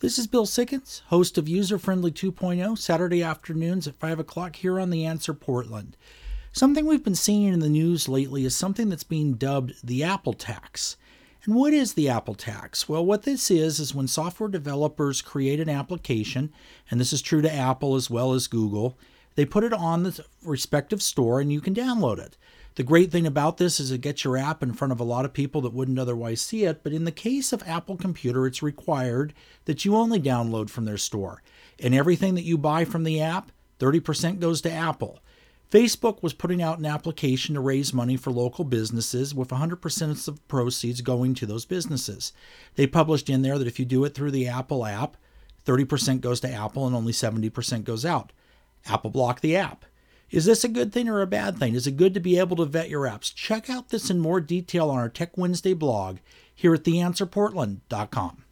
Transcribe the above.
This is Bill Sickens, host of User Friendly 2.0, Saturday afternoons at 5 o'clock here on The Answer Portland. Something we've been seeing in the news lately is something that's being dubbed the Apple tax. And what is the Apple tax? Well, what this is, is when software developers create an application, and this is true to Apple as well as Google, they put it on the respective store and you can download it. The great thing about this is it gets your app in front of a lot of people that wouldn't otherwise see it, but in the case of Apple Computer, it's required that you only download from their store. And everything that you buy from the app, 30% goes to Apple. Facebook was putting out an application to raise money for local businesses with 100% of proceeds going to those businesses. They published in there that if you do it through the Apple app, 30% goes to Apple and only 70% goes out. Apple blocked the app. Is this a good thing or a bad thing? Is it good to be able to vet your apps? Check out this in more detail on our Tech Wednesday blog here at theanswerportland.com.